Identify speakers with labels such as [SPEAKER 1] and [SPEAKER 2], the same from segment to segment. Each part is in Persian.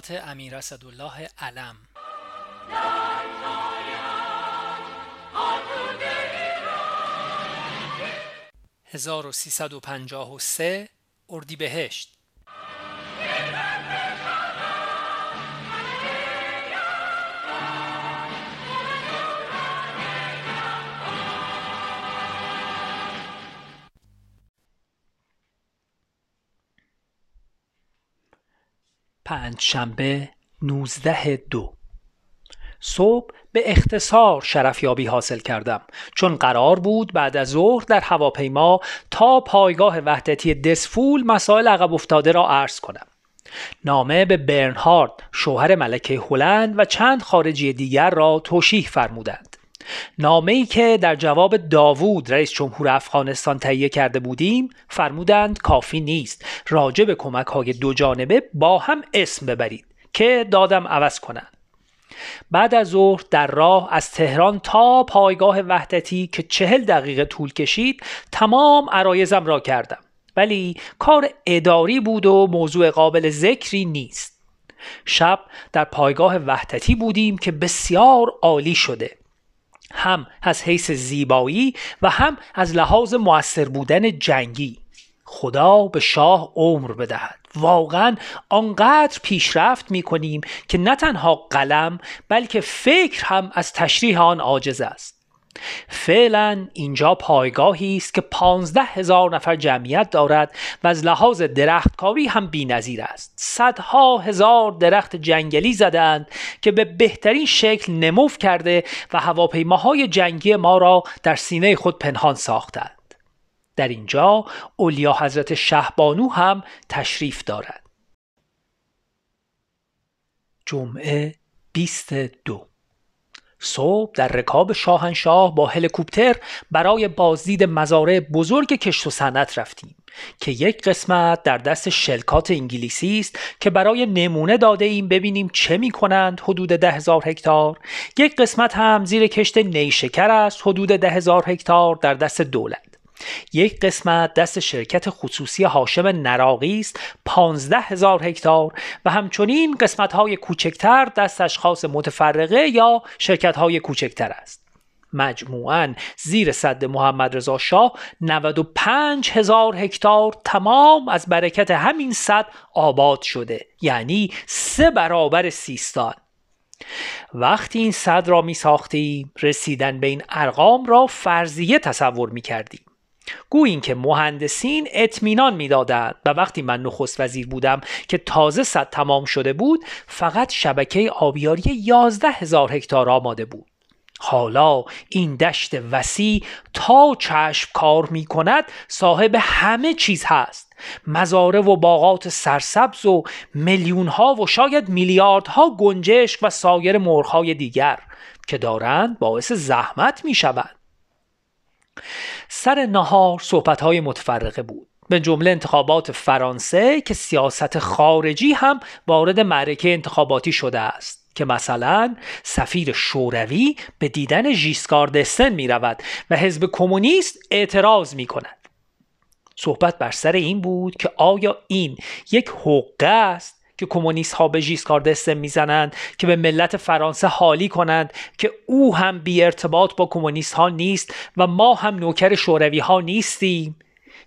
[SPEAKER 1] خاطرات امیر اسدالله علم. و سه اردیبهشت.
[SPEAKER 2] پنجشنبه نوزده دو. صبح به اختصار شرفیابی حاصل کردم. چون قرار بود بعد از ظهر در هواپیما تا پایگاه وحدتی دسفول مسائل عقب افتاده را عرض کنم. نامه به برنهارد شوهر ملکه هلند و چند خارجی دیگر را توشیح فرمودند. نامه ای که در جواب داوود رئیس جمهور افغانستان تهیه کرده بودیم فرمودند کافی نیست. راجع به کمک های دو جانبه با هم اسم ببرید که دادم عوض کنند. بعد از ظهر در راه از تهران تا پایگاه وحدتی که چهل دقیقه طول کشید تمام عرایزم را کردم. ولی کار اداری بود و موضوع قابل ذکری نیست. شب در پایگاه وحدتی بودیم که بسیار عالی شده. هم از حیث زیبایی و هم از لحاظ موثر بودن جنگی. خدا به شاه عمر بدهد. واقعا آنقدر پیشرفت می کنیم که نه تنها قلم بلکه فکر هم از تشریح آن عاجز است. فعلا اینجا پایگاهی است که پانزده هزار نفر جمعیت دارد و از لحاظ درختکاری هم بینظیر است. صدها هزار درخت جنگلی زدند که به بهترین شکل نموف کرده و هواپیماهای جنگی ما را در سینه خود پنهان ساختند. در اینجا اولیا حضرت شهبانو هم تشریف دارد. جمعه 22 صبح در رکاب شاهنشاه با هلیکوپتر برای بازدید مزارع بزرگ کشت و صنعت رفتیم که یک قسمت در دست شلکات انگلیسی است که برای نمونه داده ایم ببینیم چه می کنند حدود ده هزار هکتار. یک قسمت هم زیر کشت نیشکر است حدود ده هزار هکتار در دست دولت. یک قسمت دست شرکت خصوصی هاشم نراقی است پانزده هزار هکتار و همچنین قسمت های کوچکتر دست اشخاص متفرقه یا شرکت های کوچکتر است. مجموعا زیر صد محمد رضا شاه 95 هزار هکتار تمام از برکت همین صد آباد شده یعنی سه برابر سیستان. وقتی این صد را می ساختیم رسیدن به این ارقام را فرضیه تصور می کردیم گویین که مهندسین اطمینان می‌دادند و وقتی من نخست وزیر بودم که تازه صد تمام شده بود فقط شبکه آبیاری یازده هزار هکتار آماده بود. حالا این دشت وسیع تا چشم کار می کند صاحب همه چیز هست. مزاره و باغات سرسبز و میلیون ها و شاید میلیاردها گنجشک و سایر مرغهای دیگر که دارند باعث زحمت می شوند سر نهار صحبت های متفرقه بود. به جمله انتخابات فرانسه که سیاست خارجی هم وارد معرکه انتخاباتی شده است که مثلا سفیر شوروی به دیدن ژیسکار دستن می رود و حزب کمونیست اعتراض می کند صحبت بر سر این بود که آیا این یک حقه است؟ که کمونیست ها به ژیسکار دستم می‌زنند که به ملت فرانسه حالی کنند که او هم بی ارتباط با کمونیست ها نیست و ما هم نوکر شوروی ها نیستیم.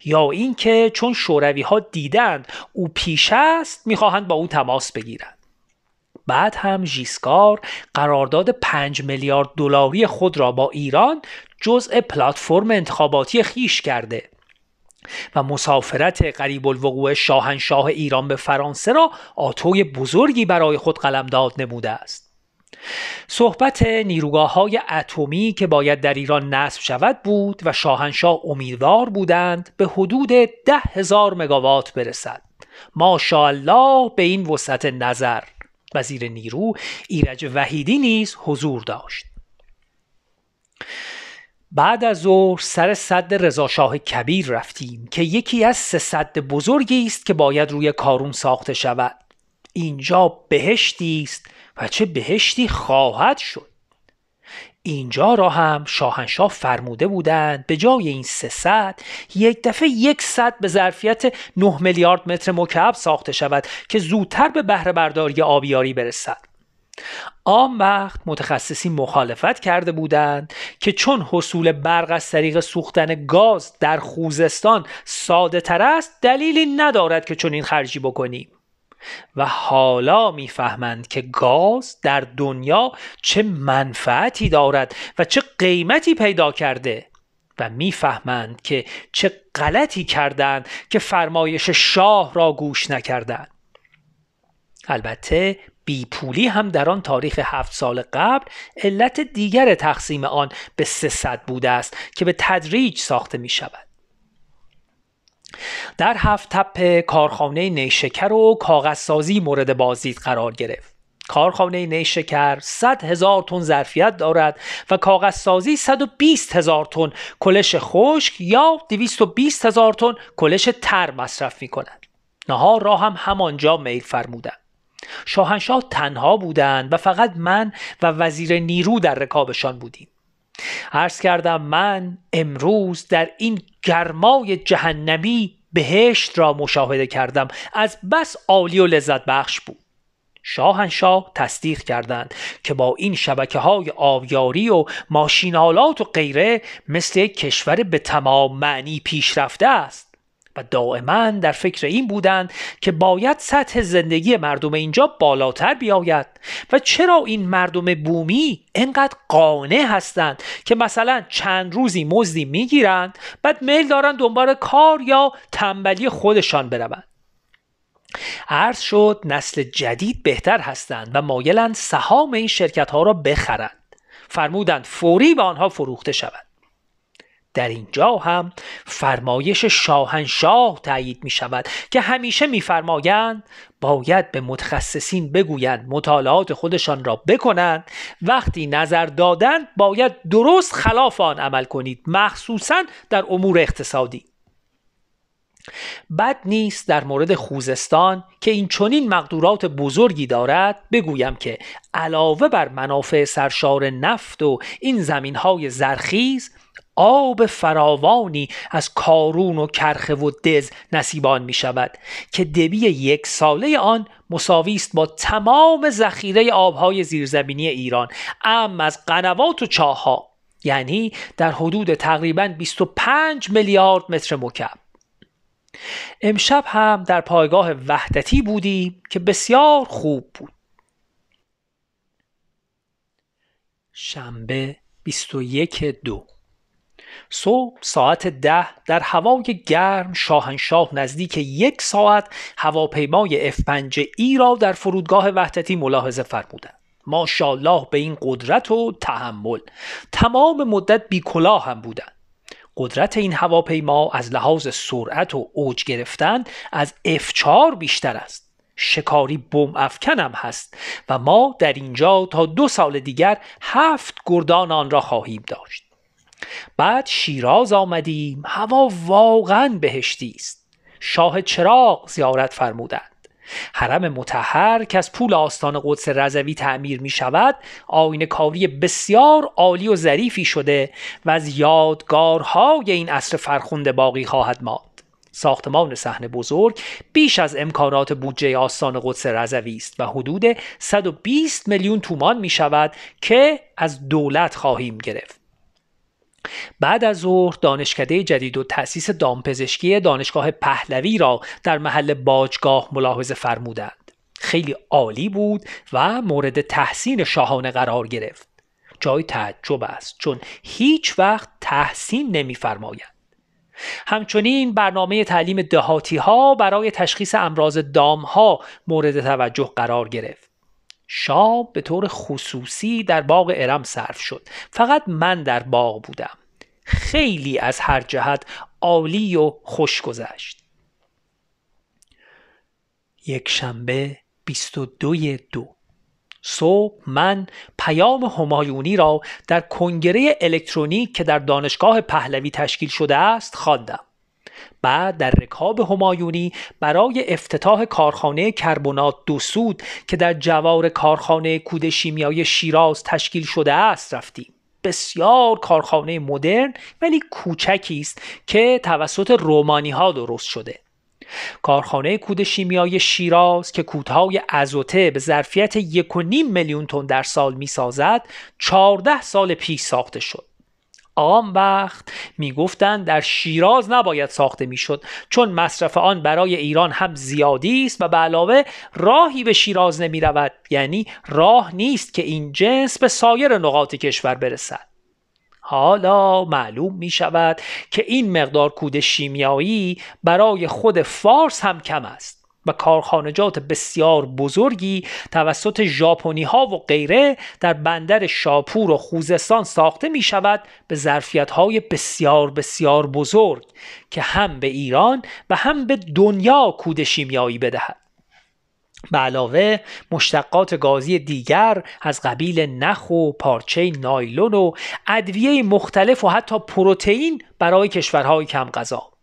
[SPEAKER 2] یا اینکه چون شوروی ها دیدند او پیش است می‌خواهند با او تماس بگیرند. بعد هم ژیسکار قرارداد 5 میلیارد دلاری خود را با ایران جزء پلتفرم انتخاباتی خیش کرده. و مسافرت قریب الوقوع شاهنشاه ایران به فرانسه را آتوی بزرگی برای خود قلمداد نموده است. صحبت نیروگاه های اتمی که باید در ایران نصب شود بود و شاهنشاه امیدوار بودند به حدود ده هزار مگاوات برسد. ماشاءالله به این وسعت نظر. وزیر نیرو ایرج وحیدی نیز حضور داشت. بعد از ظهر سر صد رضاشاه کبیر رفتیم که یکی از سه صد بزرگی است که باید روی کارون ساخته شود. اینجا بهشتی است و چه بهشتی خواهد شد. اینجا را هم شاهنشاه فرموده بودند به جای این 300 یک دفعه یک صد به ظرفیت 9 میلیارد متر مکعب ساخته شود که زودتر به بهره برداری آبیاری برسد. آن وقت متخصصین مخالفت کرده بودند که چون حصول برق از طریق سوختن گاز در خوزستان ساده تر است دلیلی ندارد که چون این خرجی بکنیم. و حالا می‌فهمند که گاز در دنیا چه منفعتی دارد و چه قیمتی پیدا کرده و می‌فهمند که چه غلطی کردند که فرمایش شاه را گوش نکردند. البته بیپولی هم در آن تاریخ هفت سال قبل علت دیگر تقسیم آن به 300 بوده است که به تدریج ساخته می شود در هفت تپه کارخانه نیشکر و کاغذسازی مورد بازدید قرار گرفت کارخانه نیشکر 100 هزار تن ظرفیت دارد و کاغذسازی 120 هزار تن کلش خشک یا 220 هزار تن کلش تر مصرف می کند. نهار را هم همانجا میل فرمودند. شاهنشاه تنها بودند و فقط من و وزیر نیرو در رکابشان بودیم. عرض کردم من امروز در این گرمای جهنمی بهشت را مشاهده کردم. از بس عالی و لذت بخش بود. شاهنشاه تصدیق کردند که با این شبکه های آبیاری و ماشینالات و غیره مثل کشور به تمام معنی پیشرفته است. و دائما در فکر این بودند که باید سطح زندگی مردم اینجا بالاتر بیاید. و چرا این مردم بومی انقدر قانع هستند که مثلا چند روزی مزدی می‌گیرند بعد میل دارند دنبال کار یا تنبلی خودشان بروند؟ عرض شد نسل جدید بهتر هستند و مایلند سهام این شرکت ها را بخرند. فرمودند فوری به آنها فروخته شود. در اینجا هم فرمایش شاهنشاه تایید می شود که همیشه میفرمایند باید به متخصصین بگویند مطالعات خودشان را بکنند. وقتی نظر دادند باید درست خلاف آن عمل کنید مخصوصا در امور اقتصادی. بد نیست در مورد خوزستان که این چنین مقدورات بزرگی دارد بگویم که علاوه بر منافع سرشار نفت و این زمین های زرخیز آب فراوانی از کارون و کرخه و دز نصیبان می شود که دبی یک ساله آن مساوی است با تمام ذخیره آبهای زیرزمینی ایران ام از قنوات و چاهها یعنی در حدود تقریبا 25 میلیارد متر مکعب. امشب هم در پایگاه وحدتی بودیم که بسیار خوب بود. شنبه 21 دو. صبح ساعت ده در هوای گرم شاهنشاه نزدیک یک ساعت هواپیمای F5 ای را در فرودگاه وحدتی ملاحظه فرمودند. ماشاءالله به این قدرت و تحمل تمام مدت بیکلا هم بودند. قدرت این هواپیما از لحاظ سرعت و اوج گرفتن از F4 بیشتر است. شکاری بم افکنم هست و ما در اینجا تا دو سال دیگر هفت گردان آن را خواهیم داشت. بعد شیراز آمدیم هوا واقعا بهشتی است. شاه چراغ زیارت فرمودند. حرم متحر که از پول آستان قدس رضوی تعمیر می شود آین کاری بسیار عالی و ظریفی شده و از یادگارهای این عصر فرخنده باقی خواهد ماند. ساختمان صحنه بزرگ بیش از امکانات بودجه آستان قدس رضوی است و حدود 120 میلیون تومان می شود که از دولت خواهیم گرفت. بعد از ظهر دانشکده جدید و تأسیس دامپزشکی دانشگاه پهلوی را در محل باجگاه ملاحظه فرمودند. خیلی عالی بود و مورد تحسین شاهانه قرار گرفت. جای تعجب است چون هیچ وقت تحسین نمیفرمایند همچنین برنامه تعلیم دهاتی ها برای تشخیص امراض دام ها مورد توجه قرار گرفت. شام به طور خصوصی در باغ ارم صرف شد. فقط من در باغ بودم. خیلی از هر جهت عالی و خوش گذشت. یک شنبه 22 دو. صبح من پیام همایونی را در کنگره الکترونیک که در دانشگاه پهلوی تشکیل شده است خواندم. بعد در رکاب همایونی برای افتتاح کارخانه کربنات دو سود که در جوار کارخانه کود شیمیایی شیراز تشکیل شده است رفتیم. بسیار کارخانه مدرن ولی کوچکی است که توسط رومانی ها درست شده. کارخانه کود شیمیایی شیراز که کودهای ازوته به ظرفیت 1.5 میلیون تن در سال می‌سازد 14 سال پیش ساخته شد. آن وقت می‌گفتند در شیراز نباید ساخته می‌شد چون مصرف آن برای ایران هم زیادی است و به علاوه راهی به شیراز نمی رود یعنی راه نیست که این جنس به سایر نقاط کشور برسد. حالا معلوم می شود که این مقدار کود شیمیایی برای خود فارس هم کم است. و کارخانجات بسیار بزرگی توسط ژاپنی ها و غیره در بندر شاپور و خوزستان ساخته می شود به ظرفیت های بسیار بسیار بزرگ که هم به ایران و هم به دنیا کود شیمیایی بدهد. به علاوه مشتقات گازی دیگر از قبیل نخ و پارچه نایلون و ادویه مختلف و حتی پروتئین برای کشورهای کم غذا.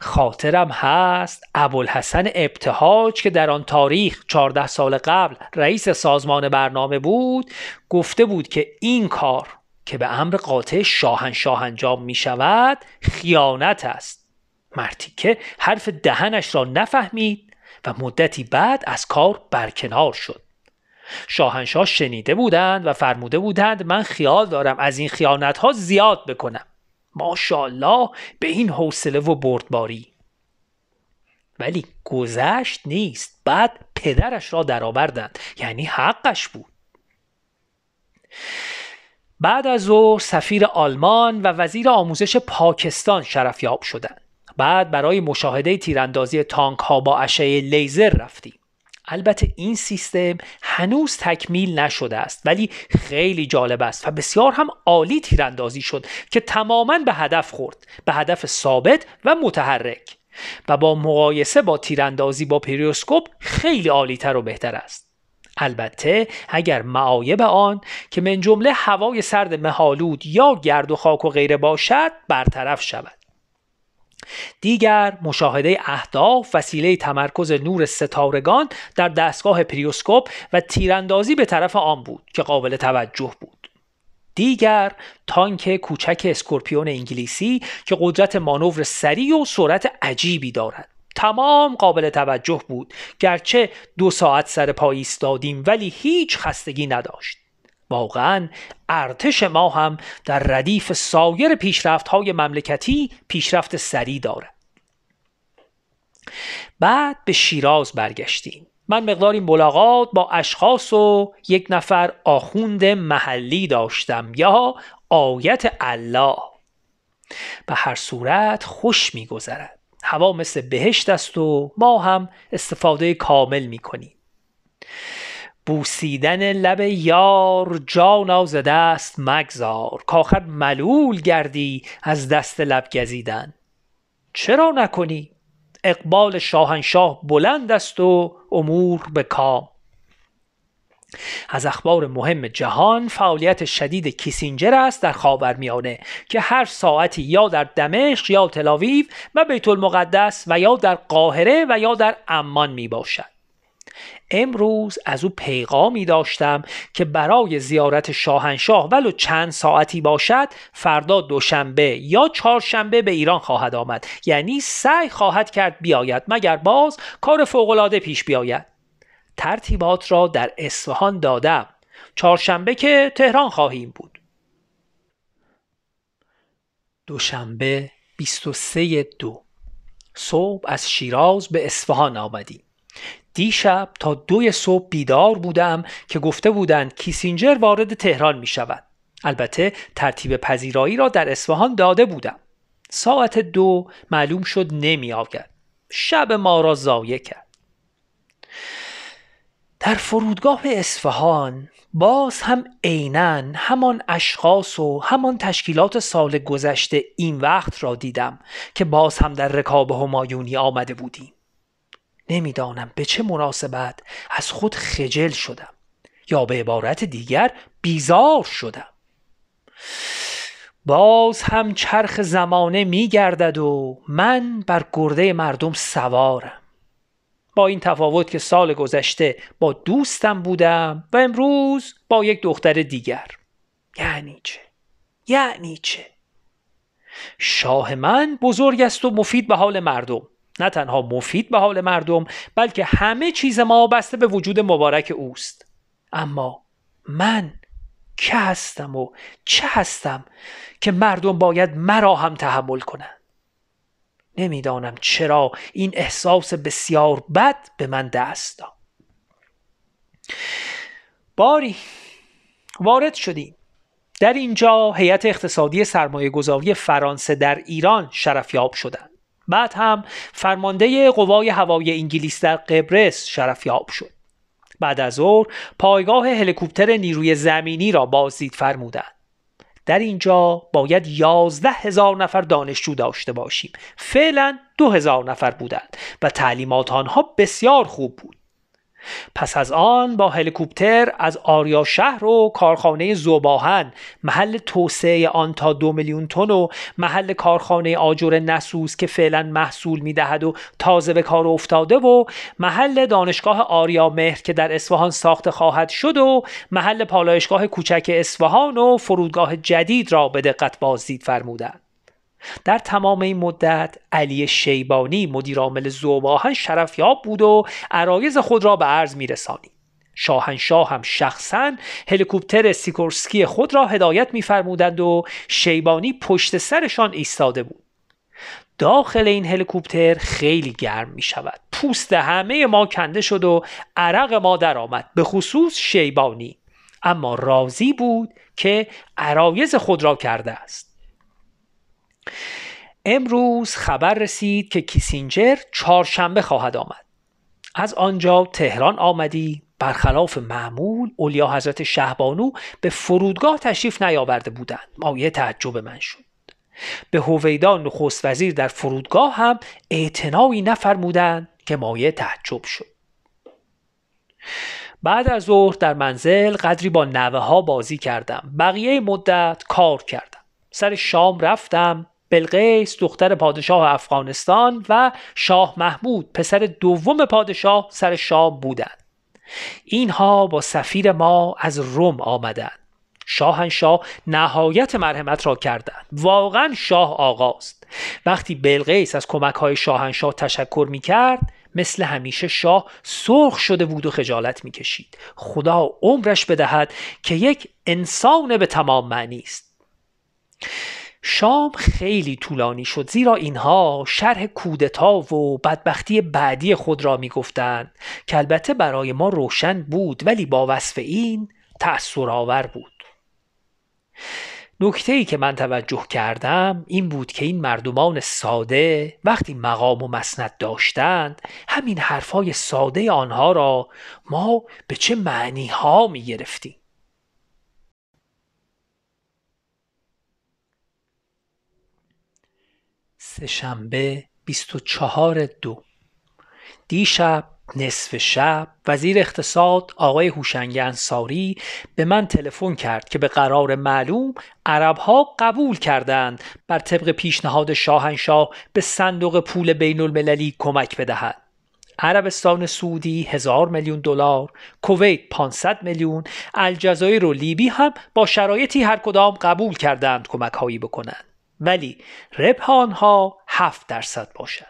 [SPEAKER 2] خاطرم هست ابوالحسن ابتهاج که در آن تاریخ 14 سال قبل رئیس سازمان برنامه بود گفته بود که این کار که به امر قاطع شاهنشاه انجام می شود خیانت است. مرتی که حرف دهنش را نفهمید و مدتی بعد از کار برکنار شد. شاهنشاه شنیده بودند و فرموده بودند من خیال دارم از این خیانت ها زیاد بکنم. ماشاءالله به این حوصله و بردباری. ولی گذشت نیست. بعد پدرش را درآوردند. یعنی حقش بود. بعد از او سفیر آلمان و وزیر آموزش پاکستان شرفیاب شدند. بعد برای مشاهده تیراندازی تانک ها با اشعه لیزر رفتیم. البته این سیستم هنوز تکمیل نشده است ولی خیلی جالب است و بسیار هم عالی تیراندازی شد که تماما به هدف خورد به هدف ثابت و متحرک و با مقایسه با تیراندازی با پریوسکوپ خیلی عالیتر و بهتر است. البته اگر معایب آن که من جمله هوای سرد مهالود یا گرد و خاک و غیره باشد برطرف شود. دیگر مشاهده اهداف وسیله تمرکز نور ستارگان در دستگاه پریسکوپ و تیراندازی به طرف آن بود که قابل توجه بود. دیگر تانک کوچک اسکورپیون انگلیسی که قدرت مانور سریع و سرعت عجیبی دارد. تمام قابل توجه بود گرچه دو ساعت سر پای ایستادیم ولی هیچ خستگی نداشت. واقعا ارتش ما هم در ردیف سایر پیشرفت های مملکتی پیشرفت سریع دارد بعد به شیراز برگشتیم. من مقداری ملاقات با اشخاص و یک نفر آخوند محلی داشتم یا آیت الله. به هر صورت خوش میگذرد. هوا مثل بهشت است و ما هم استفاده کامل می‌کنیم. بوسیدن لب یار جانا ز دست مگذار کاخر ملول گردی از دست لب گزیدن چرا نکنی؟ اقبال شاهنشاه بلند است و امور به کام از اخبار مهم جهان فعالیت شدید کیسینجر است در خاورمیانه که هر ساعتی یا در دمشق یا تلاویو و بیت المقدس و یا در قاهره و یا در عمان می باشد امروز از او پیغامی داشتم که برای زیارت شاهنشاه ولو چند ساعتی باشد فردا دوشنبه یا چهارشنبه به ایران خواهد آمد. یعنی سعی خواهد کرد بیاید. مگر باز کار فوقالعاده پیش بیاید؟ ترتیبات را در اصفهان دادم. چهارشنبه که تهران خواهیم بود. دوشنبه 23 دو. صبح از شیراز به اصفهان آمدیم. دیشب تا دوی صبح بیدار بودم که گفته بودند کیسینجر وارد تهران می شود. البته ترتیب پذیرایی را در اصفهان داده بودم. ساعت دو معلوم شد نمی آید. شب ما را ضایع کرد. در فرودگاه اصفهان باز هم عینا همان اشخاص و همان تشکیلات سال گذشته این وقت را دیدم که باز هم در رکاب همایونی آمده بودیم. نمی‌دانم به چه مناسبت از خود خجل شدم یا به عبارت دیگر بیزار شدم. باز هم چرخ زمانه میگردد و من بر گرده مردم سوارم. با این تفاوت که سال گذشته با دوستم بودم و امروز با یک دختر دیگر. یعنی چه؟ یعنی چه؟ شاه من بزرگ است و مفید به حال مردم. نه تنها مفید به حال مردم بلکه همه چیز ما بسته به وجود مبارک اوست. اما من که هستم و چه هستم که مردم باید مرا هم تحمل کنند؟ نمی‌دانم چرا این احساس بسیار بد به من دست داد. باری وارد شدیم. در اینجا هیئت اقتصادی سرمایه گذاری فرانسه در ایران شرفیاب شدند. بعد هم فرمانده قوای هوایی انگلیس در قبرس شرفیاب شد. بعد از ظهر پایگاه هلیکوپتر نیروی زمینی را بازدید فرمودند. در اینجا باید یازده هزار نفر دانشجو داشته باشیم. فعلا دو هزار نفر بودند و تعلیمات آنها بسیار خوب بود. پس از آن با هلیکوپتر از آریا شهر و کارخانه زوباهن محل توسعه آن تا دو میلیون تن و محل کارخانه آجر نسوس که فعلا محصول می‌دهد و تازه به کار افتاده و محل دانشگاه آریا مهر که در اصفهان ساخته خواهد شد و محل پالایشگاه کوچک اصفهان و فرودگاه جدید را به دقت بازدید فرمودند. در تمام این مدت علی شیبانی مدیرعامل زوباهن شرفیاب بود و عرایز خود را به عرض میرسانید شاهنشاه هم شخصا هلیکوپتر سیکورسکی خود را هدایت میفرمودند و شیبانی پشت سرشان ایستاده بود. داخل این هلیکوپتر خیلی گرم می شود پوست همه ما کنده شد و عرق ما درآمد. به خصوص شیبانی. اما راضی بود که عرایز خود را کرده است. امروز خبر رسید که کیسینجر چهارشنبه خواهد آمد. از آنجا تهران آمدی برخلاف معمول اولیا حضرت شهبانو به فرودگاه تشریف نیاورده بودند. مایه تعجب من شد. به هویدا نخست وزیر در فرودگاه هم اعتنایی نفرمودند که مایه تعجب شد. بعد از ظهر در منزل قدری با نوه ها بازی کردم. بقیه مدت کار کردم. سر شام رفتم. بلقیس دختر پادشاه افغانستان و شاه محمود پسر دوم پادشاه سر شام بودند. اینها با سفیر ما از روم آمدند. شاهنشاه نهایت مرحمت را کردند. واقعا شاه آقاست وقتی بلقیس از کمک های شاهنشاه تشکر می کرد مثل همیشه شاه سرخ شده بود و خجالت می کشید خدا عمرش بدهد که یک انسان به تمام معنی است. شام خیلی طولانی شد زیرا اینها شرح کودتا و بدبختی بعدی خود را می‌گفتند که البته برای ما روشن بود ولی با وصف این تأثیر آور بود. نکته ای که من توجه کردم این بود که این مردمان ساده وقتی مقام و مسند داشتند همین حرفای ساده آنها را ما به چه معنی ها می گرفتیم سهشنبه 24 دو دیشب نصف شب وزیر اقتصاد آقای هوشنگ انصاری به من تلفن کرد که به قرار معلوم عربها قبول کردند بر طبق پیشنهاد شاهنشاه به صندوق پول بین المللی کمک بدهند عربستان سعودی هزار میلیون دلار، کویت 500 میلیون، الجزایر و لیبی هم با شرایطی هر کدام قبول کردند کمک هایی بکنند. ولی ربح آنها 7 درصد باشد.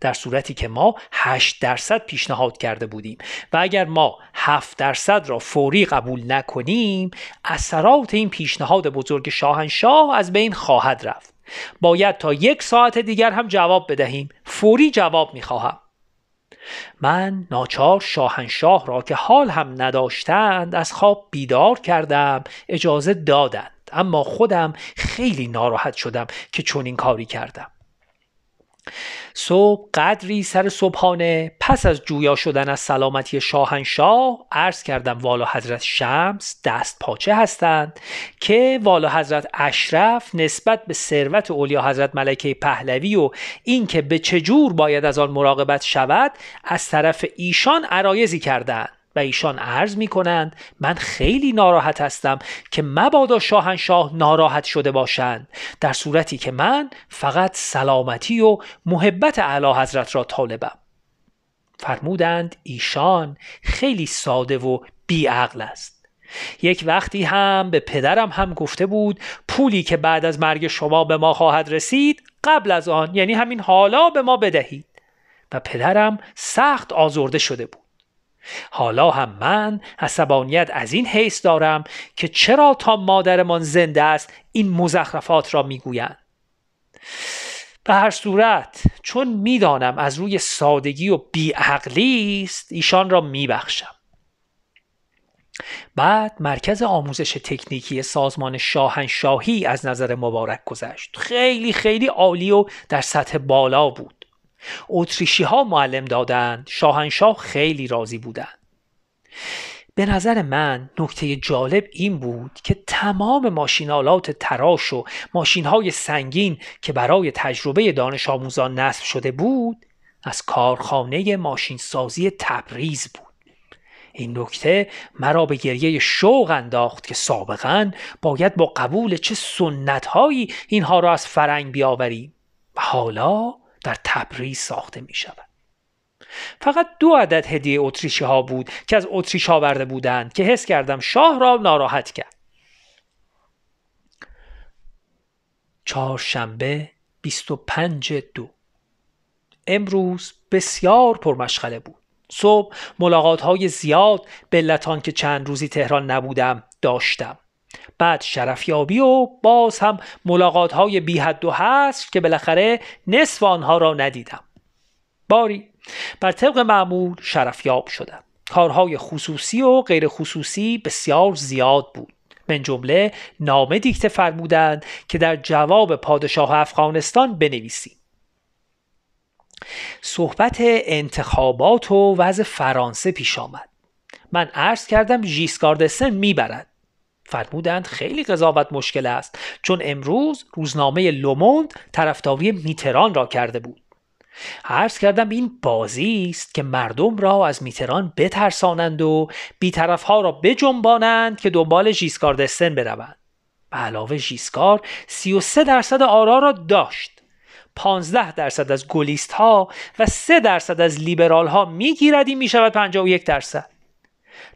[SPEAKER 2] در صورتی که ما 8 درصد پیشنهاد کرده بودیم و اگر ما 7 درصد را فوری قبول نکنیم اثرات این پیشنهاد بزرگ شاهنشاه از بین خواهد رفت. باید تا یک ساعت دیگر هم جواب بدهیم. فوری جواب می‌خواهم من ناچار شاهنشاه را که حال هم نداشتند از خواب بیدار کردم اجازه دادند. اما خودم خیلی ناراحت شدم که چنین کاری کردم. صبح قدری سر صبحانه پس از جویا شدن از سلامتی شاهنشاه عرض کردم والا حضرت شمس دست پاچه هستند که والا حضرت اشرف نسبت به ثروت اولیا حضرت ملکه پهلوی و اینکه به چجور باید از آن مراقبت شود از طرف ایشان عرایزی کردند. ایشان عرض می کنند من خیلی ناراحت هستم که مبادا شاهنشاه ناراحت شده باشند. در صورتی که من فقط سلامتی و محبت اعلی حضرت را طالبم. فرمودند ایشان خیلی ساده و بیعقل است. یک وقتی هم به پدرم هم گفته بود پولی که بعد از مرگ شما به ما خواهد رسید قبل از آن یعنی همین حالا به ما بدهید. و پدرم سخت آزرده شده بود. حالا هم من عصبانیت از این حیث دارم که چرا تا مادرمان زنده است این مزخرفات را می‌گویند؟ به هر صورت چون می‌دانم از روی سادگی و بیعقلی است ایشان را میبخشم. بعد مرکز آموزش تکنیکی سازمان شاهنشاهی از نظر مبارک گذشت. خیلی خیلی عالی و در سطح بالا بود. اتریشی ها معلم دادند. شاهنشاه خیلی راضی بودند. به نظر من نکته جالب این بود که تمام ماشینالات تراش و ماشین های سنگین که برای تجربه دانش آموزان نصب شده بود از کارخانه ماشینسازی تبریز بود. این نکته مرا به گریه شوق انداخت که سابقا باید با قبول چه سنت هایی اینها را از فرنگ بیاوریم. و حالا در تبریز ساخته می شود. فقط دو عدد هدیه اتریشی ها بود که از اتریش آورده بودند که حس کردم شاه را ناراحت کرد. چهارشنبه 25 دو امروز بسیار پرمشغله بود. صبح ملاقات های زیاد بلتان که چند روزی تهران نبودم داشتم بعد شرفیابی و باز هم ملاقات های بی حد و حصر که بالاخره نصف آنها را ندیدم. باری بر طبق معمول شرفیاب شدم. کارهای خصوصی و غیر خصوصی بسیار زیاد بود. من جمله نامه دیکته فرمودند که در جواب پادشاه افغانستان بنویسیم. صحبت انتخابات و وضع فرانسه پیش آمد. من عرض کردم ژیسکاردسن می‌برد. فرمودند خیلی قضاوت مشکل است چون امروز روزنامه لوموند طرفداری میتران را کرده بود. عرض کردم این بازی است که مردم را از میتران بترسانند و بیطرفها را بجنبانند که دنبال ژیسکاردسن بروند. به علاوه ژیسکار 33 درصد آرا را داشت. 15 درصد از گلیست ها و 3 درصد از لیبرال ها می‌گیرد این می‌شود 51 درصد.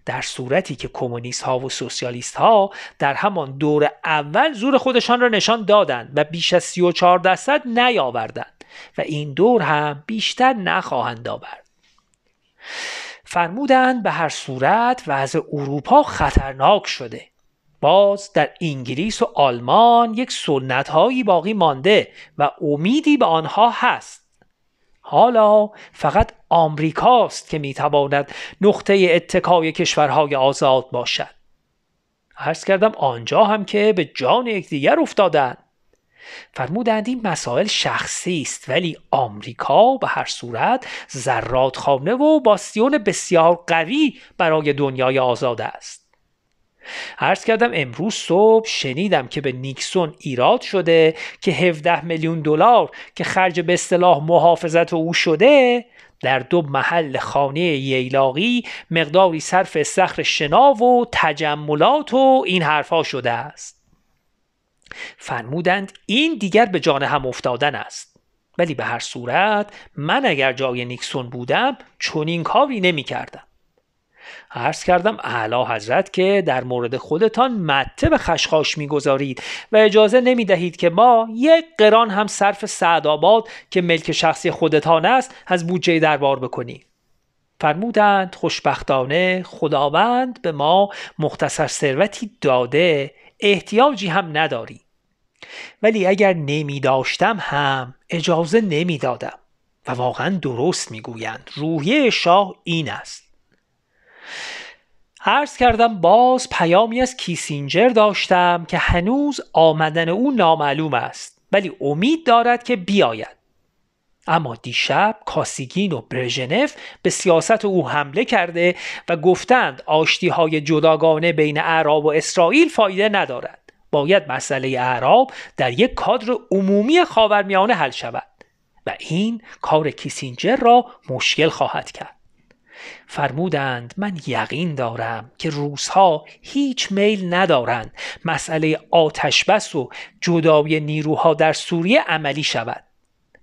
[SPEAKER 2] در صورتی که کمونیست ها و سوسیالیست ها در همان دور اول زور خودشان را نشان دادند و بیش از 34 درصد نیاوردند و این دور هم بیشتر نخواهند آورد. فرمودند به هر صورت وضع اروپا خطرناک شده. باز در انگلیس و آلمان یک سنت هایی باقی مانده و امیدی به آنها هست. حالا فقط آمریکاست که می‌تواند نقطه اتکای کشورهای آزاد باشد. عرض کردم آنجا هم که به جان یکدیگر افتادند. فرمودند این مسائل شخصی است ولی آمریکا به هر صورت زرادخانه و باستیون بسیار قوی برای دنیای آزاد است. عرض کردم امروز صبح شنیدم که به نیکسون ایراد شده که 17 میلیون دلار که خرج به اصطلاح محافظت او شده در دو محل خانه ییلاقی مقداری صرف سخر شنا و تجملات و این حرفها شده است. فرمودند این دیگر به جان هم افتادن است. ولی به هر صورت من اگر جای نیکسون بودم چنین کاری نمی کردم عرض کردم اعلی حضرت که در مورد خودتان مته به خشخاش می‌گذارید و اجازه نمی دهید که ما یک قران هم صرف سعدآباد که ملک شخصی خودتان است از بودجه دربار بکنیم. فرمودند خوشبختانه خداوند به ما مختصر ثروتی داده احتیاجی هم نداری ولی اگر نمی داشتم هم اجازه نمی دادم و واقعا درست می‌گویند روحیه شاه این است. عرض کردم باز پیامی از کیسینجر داشتم که هنوز آمدن او نامعلوم است ولی امید دارد که بیاید. اما دیشب کاسیگین و برژنف به سیاست او حمله کرده و گفتند آشتی های جداگانه بین اعراب و اسرائیل فایده ندارد. باید مسئله اعراب در یک کادر عمومی خاورمیانه حل شود و این کار کیسینجر را مشکل خواهد کرد. فرمودند من یقین دارم که روزها هیچ میل ندارند. مسئله آتش بس و جدای نیروها در سوریه عملی شود.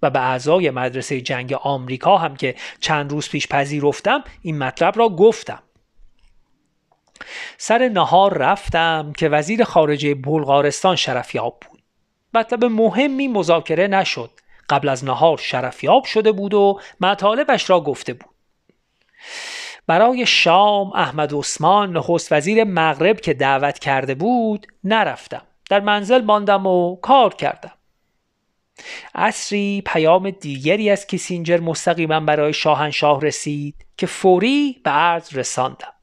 [SPEAKER 2] و به اعضای مدرسه جنگ آمریکا هم که چند روز پیش پذیرفتم این مطلب را گفتم. سر نهار رفتم که وزیر خارجه بلغارستان شرفیاب بود. مطلب مهمی مذاکره نشد. قبل از نهار شرفیاب شده بود و مطالبش را گفته بود. برای شام احمد عثمان نخست وزیر مغرب که دعوت کرده بود نرفتم. در منزل ماندم و کار کردم. عصری پیام دیگری از کیسینجر مستقیما برای شاهنشاه رسید که فوری به عرض رساندم.